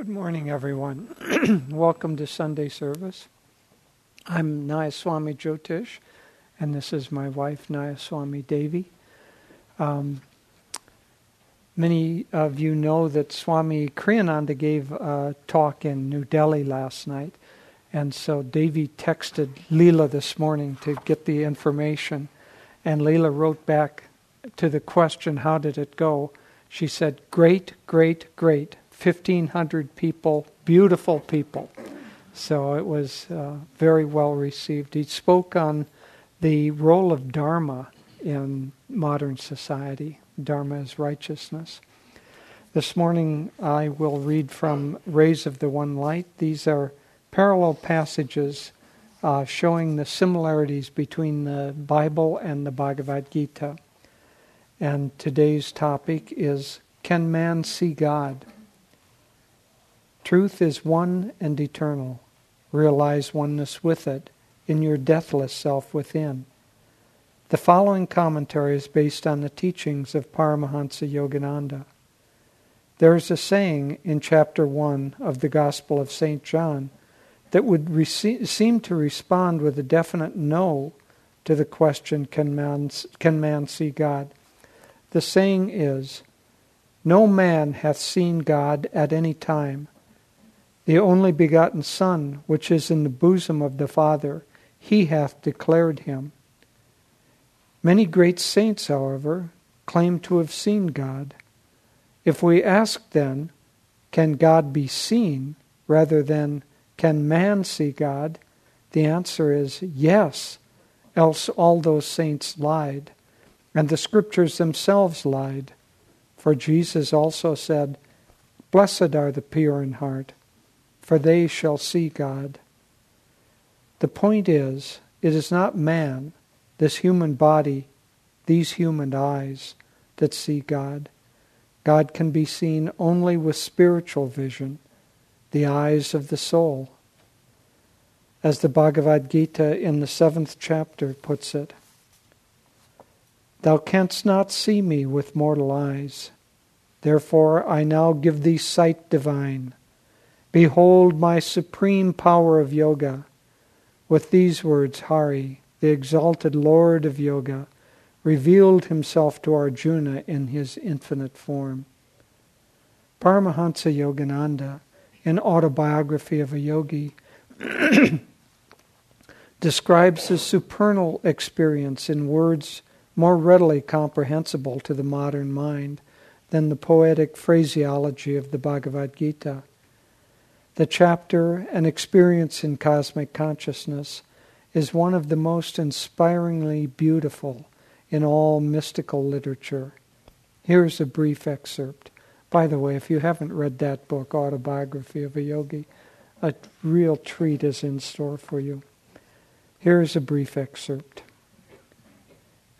Good morning, everyone. Welcome to Sunday service. I'm Nayaswami Jyotish, and this is my wife, Nayaswami Devi. Um, many of you know that Swami Kriyananda gave a talk in New Delhi last night, and so Devi texted Leela this morning to get the information, and Leela wrote back to the question, How did it go? She said, Great, great, great. 1,500 people, beautiful people. So it was uh, very well received. He spoke on the role of Dharma in modern society. Dharma is righteousness. This morning I will read from Rays of the One Light. These are parallel passages uh, showing the similarities between the Bible and the Bhagavad Gita. And today's topic is Can man see God? Truth is one and eternal. Realize oneness with it in your deathless self within. The following commentary is based on the teachings of Paramahansa Yogananda. There is a saying in chapter 1 of the Gospel of St. John that would rece- seem to respond with a definite no to the question can man, can man see God? The saying is, No man hath seen God at any time the only begotten Son, which is in the bosom of the Father, he hath declared him. Many great saints, however, claim to have seen God. If we ask then, can God be seen, rather than can man see God, the answer is yes, else all those saints lied, and the scriptures themselves lied. For Jesus also said, Blessed are the pure in heart for they shall see God. The point is, it is not man, this human body, these human eyes, that see God. God can be seen only with spiritual vision, the eyes of the soul. As the Bhagavad Gita in the seventh chapter puts it, Thou canst not see me with mortal eyes. Therefore I now give thee sight divine. Behold my supreme power of yoga. With these words, Hari, the exalted Lord of yoga, revealed himself to Arjuna in his infinite form. Paramahansa Yogananda, in Autobiography of a Yogi, describes his supernal experience in words more readily comprehensible to the modern mind than the poetic phraseology of the Bhagavad Gita. The chapter, An Experience in Cosmic Consciousness, is one of the most inspiringly beautiful in all mystical literature. Here's a brief excerpt. By the way, if you haven't read that book, Autobiography of a Yogi, a real treat is in store for you. Here's a brief excerpt.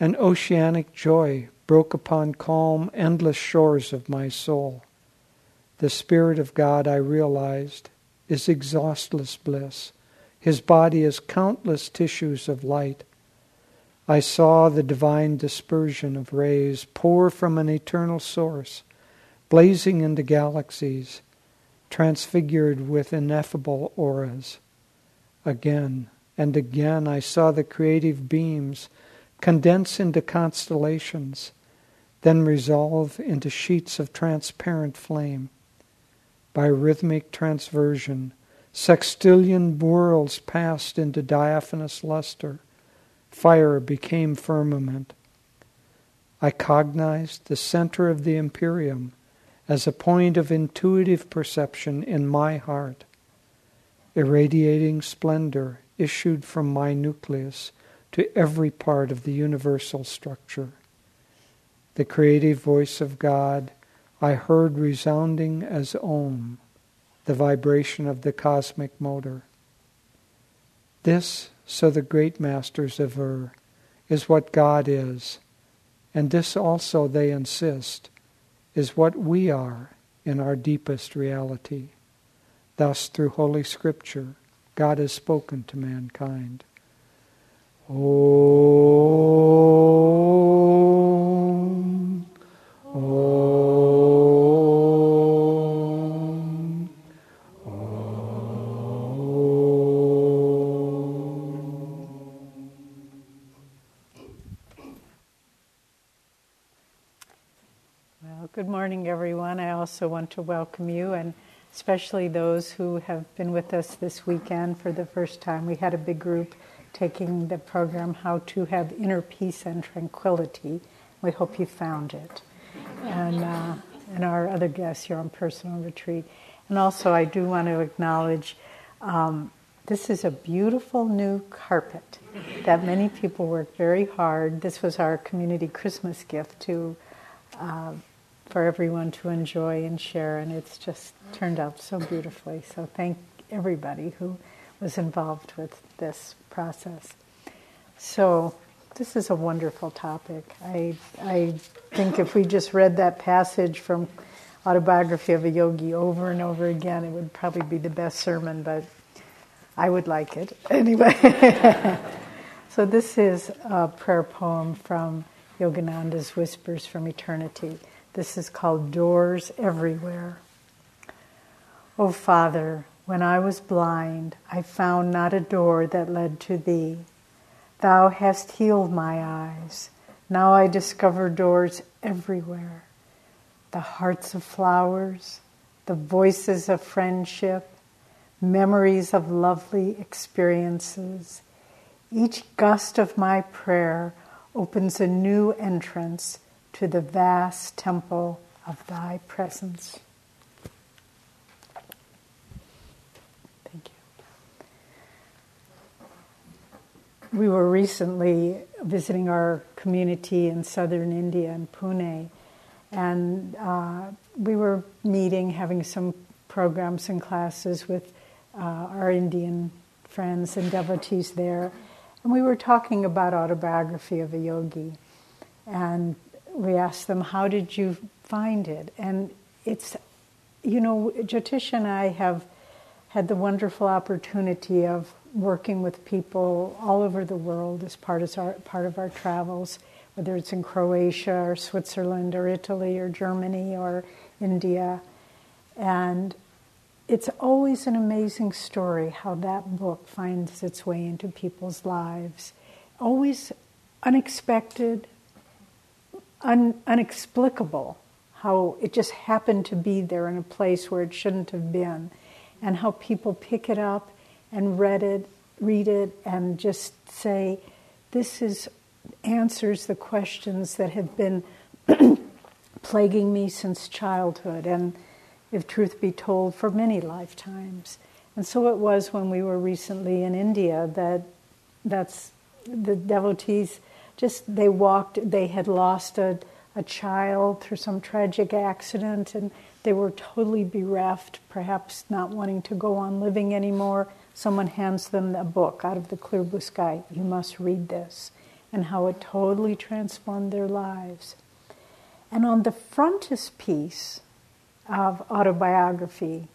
An oceanic joy broke upon calm, endless shores of my soul. The Spirit of God, I realized, is exhaustless bliss. His body is countless tissues of light. I saw the divine dispersion of rays pour from an eternal source, blazing into galaxies, transfigured with ineffable auras. Again and again I saw the creative beams condense into constellations, then resolve into sheets of transparent flame by rhythmic transversion, sextillion worlds passed into diaphanous luster. Fire became firmament. I cognized the center of the Empyrean as a point of intuitive perception in my heart. Irradiating splendor issued from my nucleus to every part of the universal structure. The creative voice of God I heard resounding as Om, the vibration of the cosmic motor. This, so the great masters aver, is what God is, and this also, they insist, is what we are in our deepest reality. Thus, through Holy Scripture, God has spoken to mankind. Om. Om. Also want to welcome you, and especially those who have been with us this weekend for the first time. We had a big group taking the program How to Have Inner Peace and Tranquility. We hope you found it. And, uh, and our other guests here on Personal Retreat. And also, I do want to acknowledge um, this is a beautiful new carpet that many people worked very hard. This was our community Christmas gift to uh, for everyone to enjoy and share, and it's just turned out so beautifully. So thank everybody who was involved with this process. So this is a wonderful topic. I I think if we just read that passage from autobiography of a yogi over and over again, it would probably be the best sermon, but I would like it anyway. so this is a prayer poem from Yogananda's Whispers from Eternity. This is called Doors Everywhere. O oh, Father, when I was blind, I found not a door that led to Thee. Thou hast healed my eyes. Now I discover doors everywhere the hearts of flowers, the voices of friendship, memories of lovely experiences. Each gust of my prayer opens a new entrance to the vast temple of thy presence. Thank you. We were recently visiting our community in southern India in Pune, and uh, we were meeting, having some programs and classes with uh, our Indian friends and devotees there. And we were talking about autobiography of a yogi. And we ask them, How did you find it? And it's, you know, Jyotish and I have had the wonderful opportunity of working with people all over the world as part of our, part of our travels, whether it's in Croatia or Switzerland or Italy or Germany or India. And it's always an amazing story how that book finds its way into people's lives. Always unexpected, un- unexplicable, how it just happened to be there in a place where it shouldn't have been, and how people pick it up and read it, read it, and just say, "This is answers the questions that have been plaguing me since childhood." and if truth be told, for many lifetimes. And so it was when we were recently in India that that's the devotees just they walked they had lost a, a child through some tragic accident and they were totally bereft, perhaps not wanting to go on living anymore. Someone hands them a book out of the clear blue sky. You must read this. And how it totally transformed their lives. And on the frontispiece of autobiography,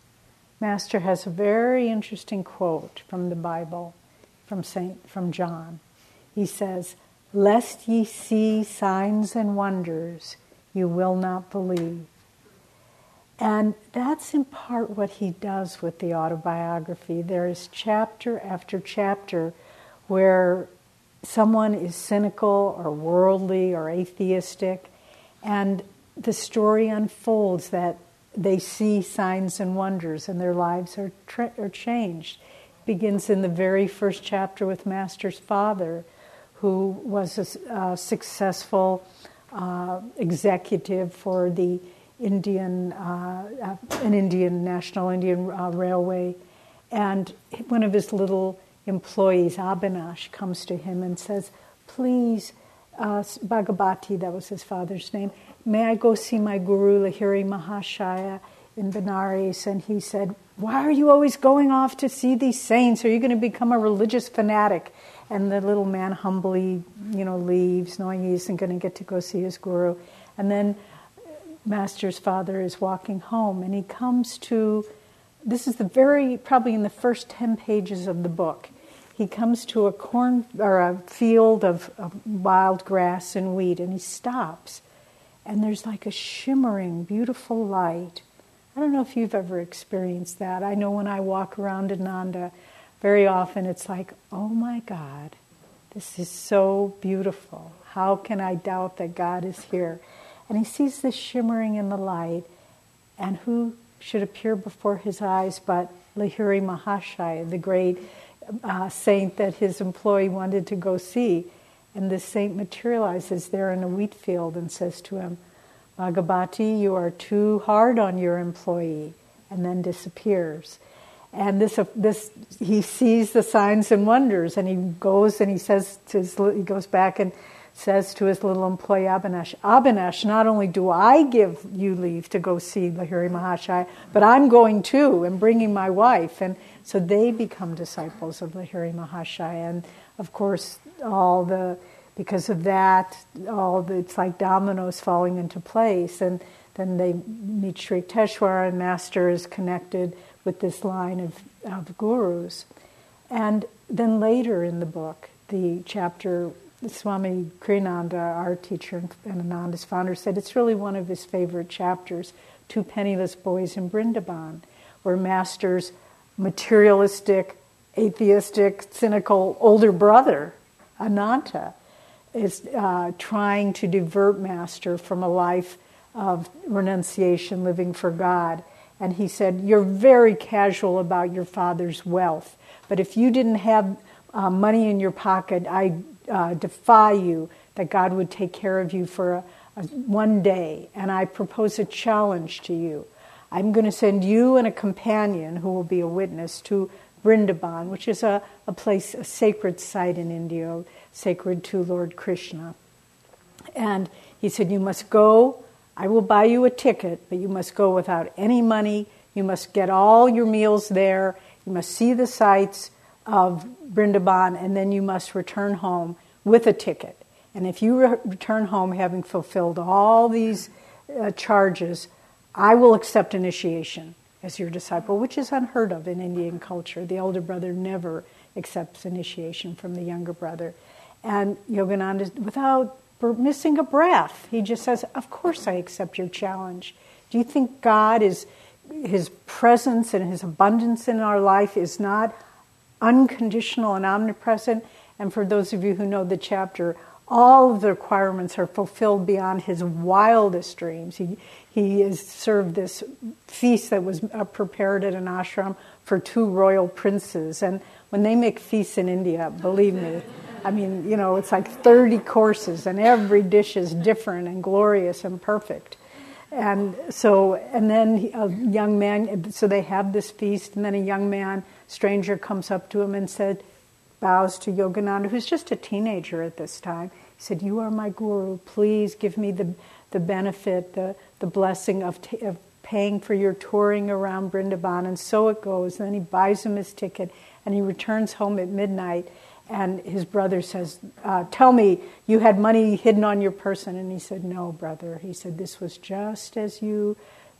Master has a very interesting quote from the Bible, from Saint from John. He says, "Lest ye see signs and wonders, you will not believe." And that's in part what he does with the autobiography. There is chapter after chapter where someone is cynical or worldly or atheistic, and the story unfolds that they see signs and wonders and their lives are, tra- are changed. It begins in the very first chapter with Master's father, who was a, a successful uh, executive for the Indian, uh, an Indian National Indian uh, Railway, and one of his little employees, Abhinash, comes to him and says, "Please, uh, Bhagabati, that was his father's name, may I go see my guru, Lahiri Mahashaya, in Benares? And he said, Why are you always going off to see these saints? Are you going to become a religious fanatic? And the little man humbly, you know, leaves, knowing he isn't going to get to go see his guru. And then uh, Master's father is walking home, and he comes to this is the very probably in the first 10 pages of the book he comes to a corn or a field of, of, wild grass and wheat and he stops and there's like a shimmering, beautiful light. I don't know if you've ever experienced that. I know when I walk around Ananda, very often it's like, oh my God, this is so beautiful. How can I doubt that God is here? And he sees this shimmering in the light, and who should appear before his eyes but Lahiri Mahashaya, the great uh, saint that his employee wanted to go see. And this saint materializes there in a wheat field and says to him, Bhagavati, you are too hard on your employee, and then disappears. And this, this, he sees the signs and wonders, and he goes and he says to his, he goes back and says to his little employee Abhinesh, Abhinesh, not only do I give you leave to go see Lahiri Mahashaya, but I'm going too and bringing my wife. And so they become disciples of Lahiri Mahashaya. And of course, all the, because of that, all the, it's like dominoes falling into place. And then they meet Sri Yukteswar, and Master is connected with this line of, of gurus. And then later in the book, the chapter Swami Kriyananda, our teacher and Ananda's founder, said it's really one of his favorite chapters, Two Penniless Boys in Brindaban, where Master's materialistic, atheistic, cynical older brother, Ananta, is uh, trying to divert Master from a life of renunciation, living for God. And he said, You're very casual about your father's wealth, but if you didn't have uh, money in your pocket, I uh, defy you that God would take care of you for a, a, one day. And I propose a challenge to you. I'm going to send you and a companion who will be a witness to Vrindaban, which is a, a place, a sacred site in India, sacred to Lord Krishna. And he said, You must go. I will buy you a ticket, but you must go without any money. You must get all your meals there. You must see the sights of Brindaban, and then you must return home with a ticket. And if you re- return home having fulfilled all these uh, charges, I will accept initiation as your disciple, which is unheard of in Indian culture. The elder brother never accepts initiation from the younger brother. And Yogananda, without missing a breath, he just says, Of course I accept your challenge. Do you think God is, his presence and his abundance in our life is not unconditional and omnipresent. And for those of you who know the chapter, all of the requirements are fulfilled beyond his wildest dreams. He, he has served this feast that was uh, prepared at an ashram for two royal princes. And when they make feasts in India, believe me, I mean, you know, it's like 30 courses, and every dish is different and glorious and perfect. And so, and then a young man, so they have this feast, and then a young man stranger comes up to him and said, bows to Yogananda, who's just a teenager at this time. He said, You are my guru. Please give me the, the benefit, the, the blessing of, t- of paying for your touring around Brindaban. And so it goes. And then he buys him his ticket and he returns home at midnight. And his brother says, uh, Tell me, you had money hidden on your person. And he said, No, brother. He said, This was just as you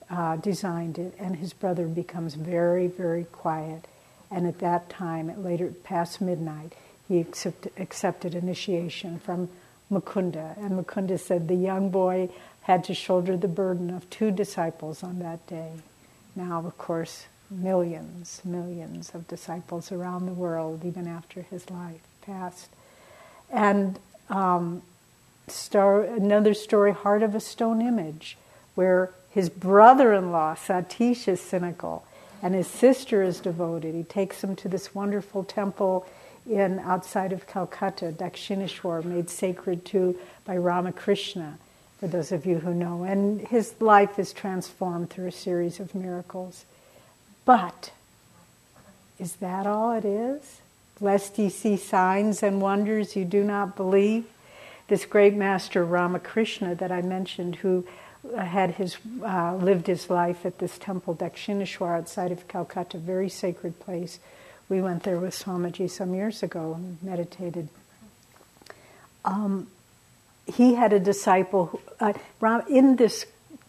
uh, designed it. And his brother becomes very, very quiet. And at that time, at later past midnight, he accept, accepted initiation from Mukunda. And Mukunda said the young boy had to shoulder the burden of two disciples on that day. Now, of course, millions, millions of disciples around the world, even after his life passed. And um, star, another story, Heart of a Stone Image, where his brother in law, Satish, is cynical and his sister is devoted. He takes him to this wonderful temple in outside of Calcutta, Dakshineshwar, made sacred to by Ramakrishna, for those of you who know. And his life is transformed through a series of miracles. But is that all it is? Lest ye see signs and wonders you do not believe? This great master Ramakrishna that I mentioned, who had his uh, lived his life at this temple Dakshineshwar outside of Calcutta, very sacred place. We went there with Swamiji some years ago and meditated. Um, he had a disciple who, uh, in this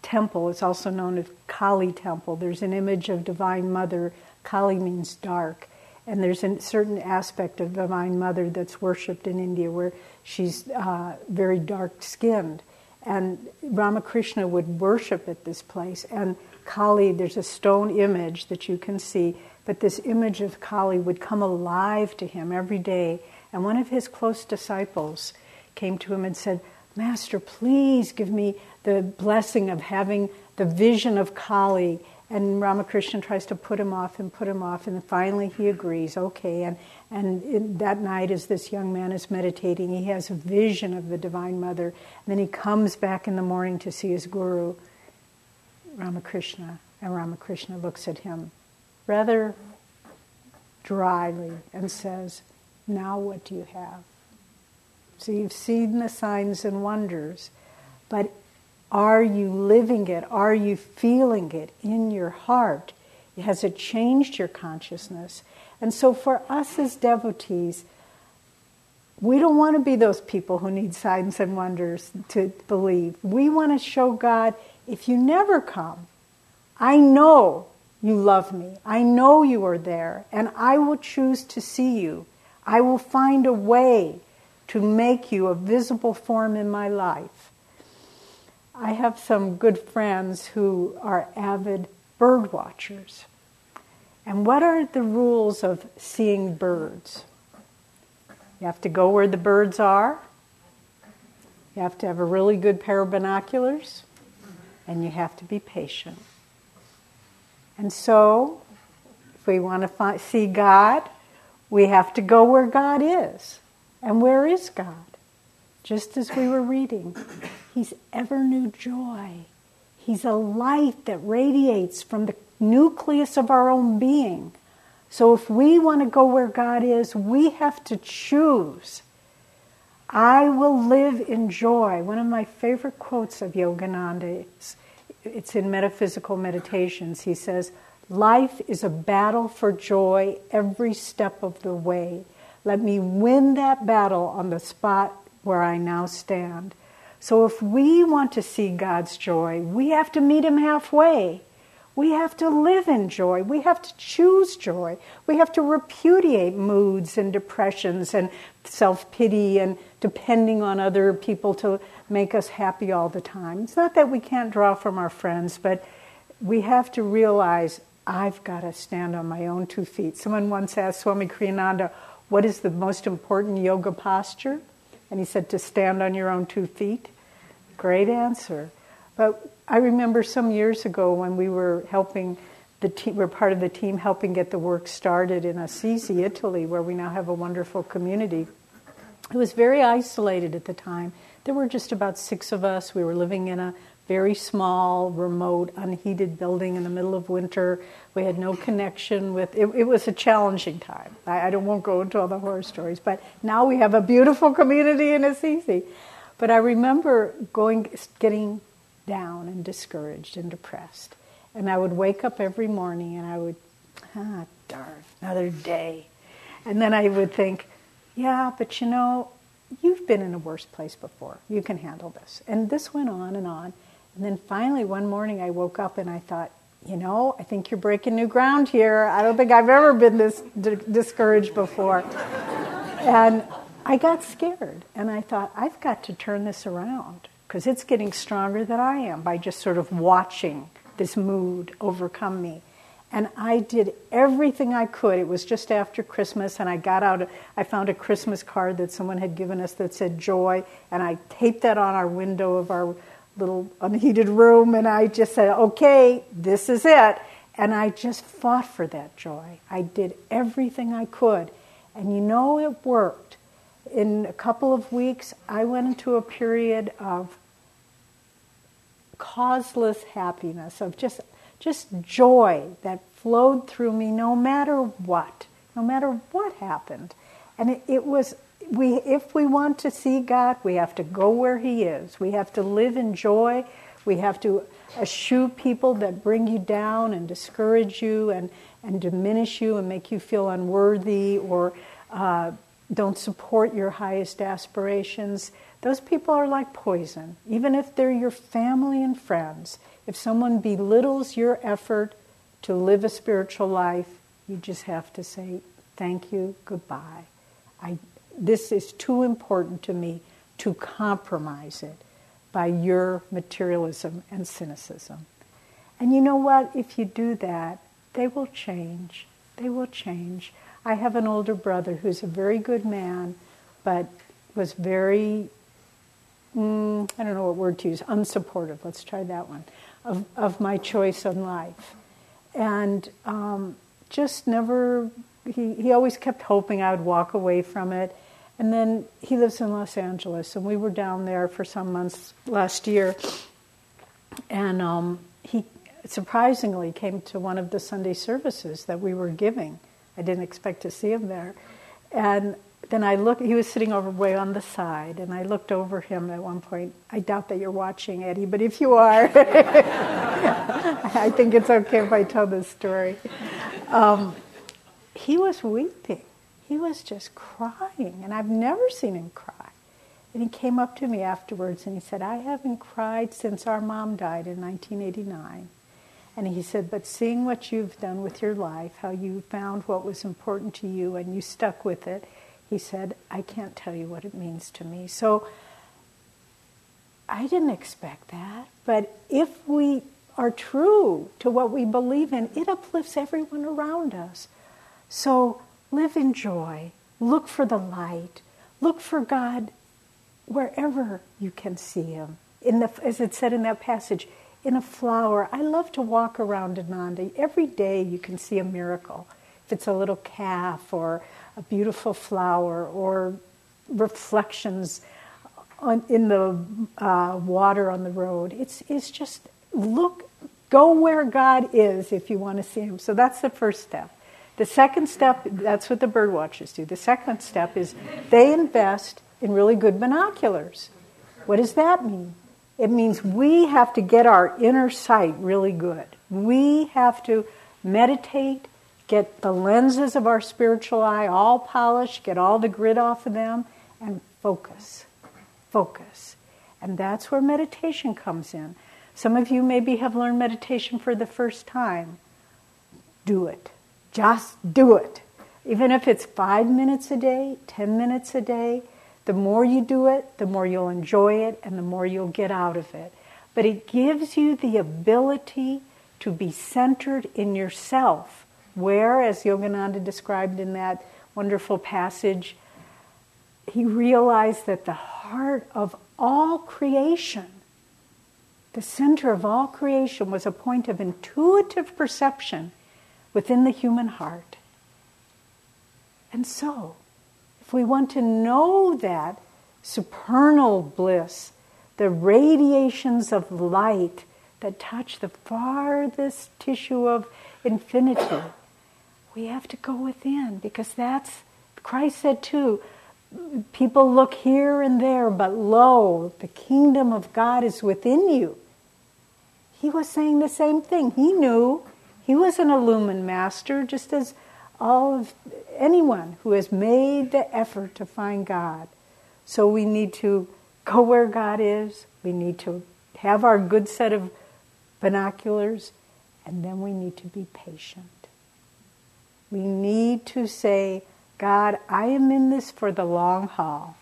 temple. It's also known as Kali Temple. There's an image of Divine Mother. Kali means dark, and there's a certain aspect of Divine Mother that's worshipped in India where she's uh, very dark skinned and Ramakrishna would worship at this place. And Kali, there's a stone image that you can see, but this image of Kali would come alive to him every day. And one of his close disciples came to him and said, Master, please give me the blessing of having the vision of Kali. And Ramakrishna tries to put him off and put him off, and finally he agrees. Okay, and and in, that night, as this young man is meditating, he has a vision of the Divine Mother. And then he comes back in the morning to see his guru, Ramakrishna, and Ramakrishna looks at him rather dryly and says, Now what do you have? So you've seen the signs and wonders, but are you living it? Are you feeling it in your heart? Has it changed your consciousness? And so for us as devotees, we don't want to be those people who need signs and wonders to believe. We want to show God, if you never come, I know you love me. I know you are there, and I will choose to see you. I will find a way to make you a visible form in my life. I have some good friends who are avid bird watchers. And what are the rules of seeing birds? You have to go where the birds are. You have to have a really good pair of binoculars. And you have to be patient. And so, if we want to find, see God, we have to go where God is. And where is God? Just as we were reading, He's ever new joy. He's a light that radiates from the nucleus of our own being. So if we want to go where God is, we have to choose. I will live in joy. One of my favorite quotes of Yogananda is it's in Metaphysical Meditations. He says, Life is a battle for joy every step of the way. Let me win that battle on the spot where I now stand. So, if we want to see God's joy, we have to meet Him halfway. We have to live in joy. We have to choose joy. We have to repudiate moods and depressions and self pity and depending on other people to make us happy all the time. It's not that we can't draw from our friends, but we have to realize I've got to stand on my own two feet. Someone once asked Swami Kriyananda, What is the most important yoga posture? And he said, To stand on your own two feet. Great answer. But I remember some years ago when we were helping the team, we're part of the team helping get the work started in Assisi, Italy, where we now have a wonderful community. It was very isolated at the time. There were just about six of us. We were living in a very small, remote, unheated building in the middle of winter. We had no connection with it. It was a challenging time. I, I don't won't go into all the horror stories, but now we have a beautiful community in Assisi. But I remember going, getting down and discouraged and depressed. And I would wake up every morning and I would, ah, darn, another day. And then I would think, yeah, but you know, you've been in a worse place before. You can handle this. And this went on and on. And then finally, one morning, I woke up and I thought, you know, I think you're breaking new ground here. I don't think I've ever been this d- discouraged before. and I got scared and I thought, I've got to turn this around because it's getting stronger than I am by just sort of watching this mood overcome me. And I did everything I could. It was just after Christmas, and I got out, I found a Christmas card that someone had given us that said joy, and I taped that on our window of our little unheated room, and I just said, okay, this is it. And I just fought for that joy. I did everything I could. And you know, it worked. In a couple of weeks, I went into a period of causeless happiness, of just, just joy that flowed through me no matter what, no matter what happened. And it, it was, we, if we want to see God, we have to go where He is. We have to live in joy. We have to eschew people that bring you down and discourage you and, and diminish you and make you feel unworthy or uh, don't support your highest aspirations. Those people are like poison, even if they're your family and friends. If someone belittles your effort to live a spiritual life, you just have to say, thank you, goodbye. I, this is too important to me to compromise it by your materialism and cynicism. And you know what? If you do that, they will change. They will change. I have an older brother who's a very good man, but was very mm, I don't know what word to use, unsupportive, let's try that one, of, of my choice in life. And um, just never, he, he always kept hoping I would walk away from it. And then he lives in Los Angeles, and we were down there for some months last year. And um, he surprisingly came to one of the Sunday services that we were giving. I didn't expect to see him there. And then I looked, he was sitting over way on the side, and I looked over him at one point. I doubt that you're watching, Eddie, but if you are, I think it's okay if I tell this story. Um, he was weeping. He was just crying, and I've never seen him cry. And he came up to me afterwards and he said, I haven't cried since our mom died in 1989. And he said, But seeing what you've done with your life, how you found what was important to you and you stuck with it, he said, I can't tell you what it means to me. So I didn't expect that. But if we are true to what we believe in, it uplifts everyone around us. So live in joy, look for the light, look for God wherever you can see Him. In the, as it said in that passage, in a flower. I love to walk around Ananda. Every day you can see a miracle. If it's a little calf or a beautiful flower or reflections on, in the uh, water on the road, it's, it's just look, go where God is if you want to see Him. So that's the first step. The second step, that's what the bird watchers do. The second step is they invest in really good binoculars. What does that mean? It means we have to get our inner sight really good. We have to meditate, get the lenses of our spiritual eye all polished, get all the grit off of them, and focus. Focus. And that's where meditation comes in. Some of you maybe have learned meditation for the first time. Do it. Just do it. Even if it's five minutes a day, ten minutes a day, the more you do it, the more you'll enjoy it and the more you'll get out of it. But it gives you the ability to be centered in yourself, where, as Yogananda described in that wonderful passage, he realized that the heart of all creation, the center of all creation, was a point of intuitive perception within the human heart. And so, if we want to know that supernal bliss, the radiations of light that touch the farthest tissue of infinity, we have to go within because that's, Christ said too, people look here and there, but lo, the kingdom of God is within you. He was saying the same thing. He knew. He was an illumined master, just as all of anyone who has made the effort to find God. So we need to go where God is. We need to have our good set of binoculars, and then we need to be patient. We need to say, God, I am in this for the long haul.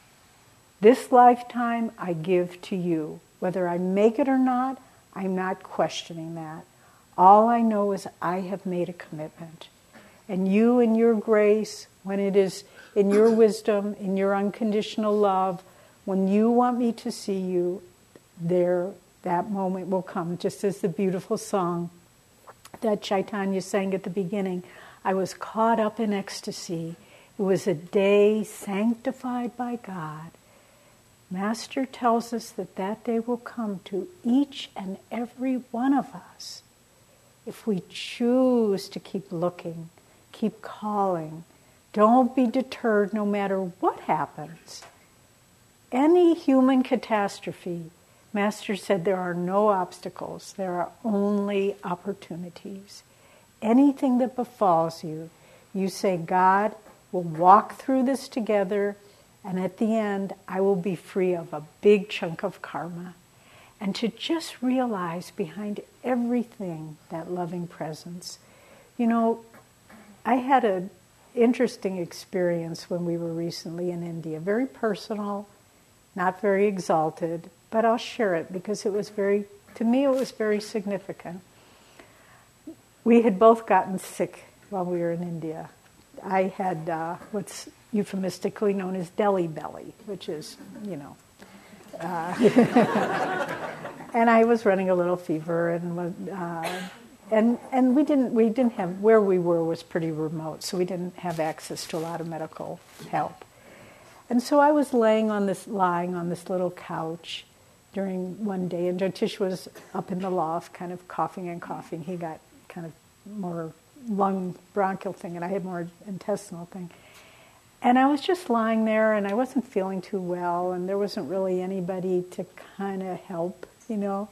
This lifetime I give to you. Whether I make it or not, I'm not questioning that. All I know is I have made a commitment. And you, in your grace, when it is in your wisdom, in your unconditional love, when you want me to see you, there, that moment will come, just as the beautiful song that Chaitanya sang at the beginning. I was caught up in ecstasy. It was a day sanctified by God. Master tells us that that day will come to each and every one of us if we choose to keep looking Keep calling. Don't be deterred no matter what happens. Any human catastrophe, Master said there are no obstacles, there are only opportunities. Anything that befalls you, you say, God will walk through this together, and at the end, I will be free of a big chunk of karma. And to just realize behind everything that loving presence. You know, I had an interesting experience when we were recently in India, very personal, not very exalted, but I'll share it because it was very, to me, it was very significant. We had both gotten sick while we were in India. I had uh, what's euphemistically known as Delhi belly, which is, you know, Uh, and I was running a little fever, and uh, and and we didn't we didn't have where we were was pretty remote, so we didn't have access to a lot of medical help. And so I was laying on this lying on this little couch during one day, and Jyotish was up in the loft, kind of coughing and coughing. He got kind of more lung bronchial thing, and I had more intestinal thing. And I was just lying there, and I wasn't feeling too well, and there wasn't really anybody to kind of help, you know.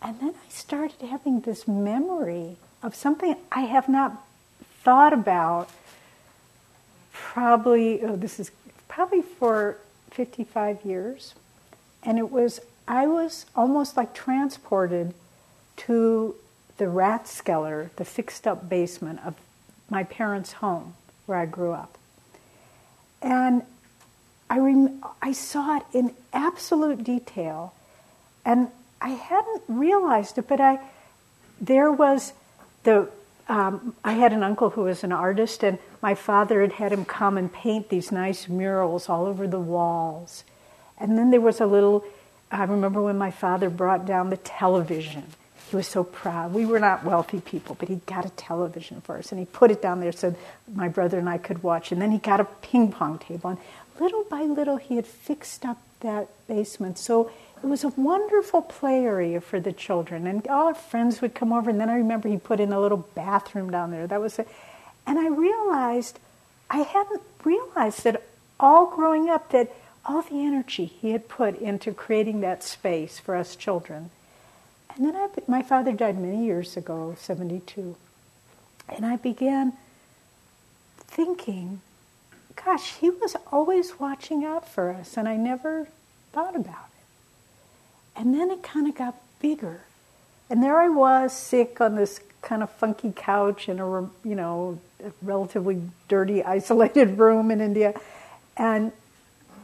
And then I started having this memory of something I have not thought about probably, oh, this is probably for 55 years. And it was, I was almost like transported to the Rathskeller, the fixed up basement of my parents' home where I grew up. And I, rem- I saw it in absolute detail. And I hadn't realized it, but I there was the um, I had an uncle who was an artist, and my father had had him come and paint these nice murals all over the walls. And then there was a little. I remember when my father brought down the television. He was so proud. We were not wealthy people, but he got a television for us, and he put it down there so my brother and I could watch. And then he got a ping pong table, and little by little he had fixed up that basement so it was a wonderful play area for the children, and all our friends would come over. And then I remember he put in a little bathroom down there. That was it. And I realized I hadn't realized that all growing up that all the energy he had put into creating that space for us children. And then I, my father died many years ago, 72. And I began thinking, gosh, he was always watching out for us, and I never thought about it. And then it kind of got bigger. And there I was, sick on this kind of funky couch in a, you know, a relatively dirty, isolated room in India. And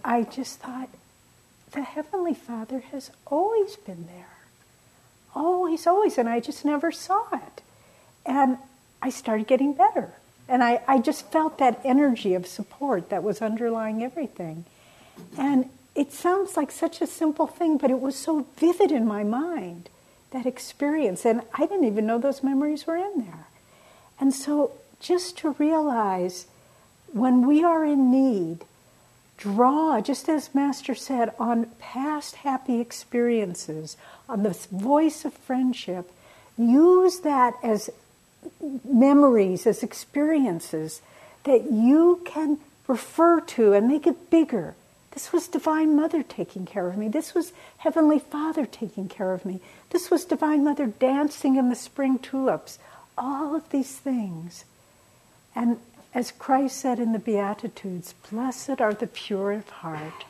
I just thought, the Heavenly Father has always been there. Oh, always, always. And I just never saw it. And I started getting better. And I, I just felt that energy of support that was underlying everything. And it sounds like such a simple thing, but it was so vivid in my mind, that experience. And I didn't even know those memories were in there. And so just to realize when we are in need, draw, just as Master said, on past happy experiences, on the voice of friendship, use that as memories, as experiences that you can refer to and make it bigger this was Divine Mother taking care of me. This was Heavenly Father taking care of me. This was Divine Mother dancing in the spring tulips. All of these things. And as Christ said in the Beatitudes, blessed are the pure of heart,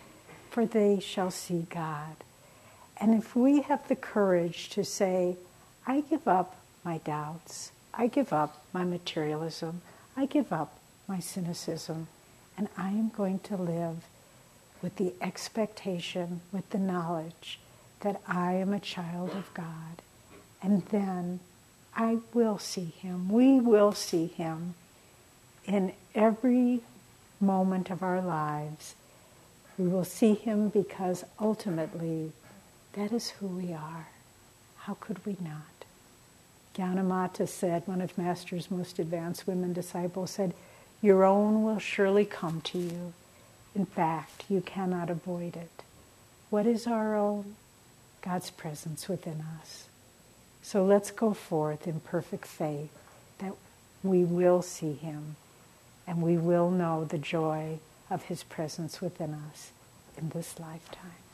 for they shall see God. And if we have the courage to say, I give up my doubts, I give up my materialism, I give up my cynicism, and I am going to live with the expectation, with the knowledge that I am a child of God. And then I will see Him. We will see Him in every moment of our lives. We will see Him because ultimately that is who we are. How could we not? Gyanamata said, one of Master's most advanced women disciples said, Your own will surely come to you in fact, you cannot avoid it. What is our own? God's presence within us. So let's go forth in perfect faith that we will see Him and we will know the joy of His presence within us in this lifetime.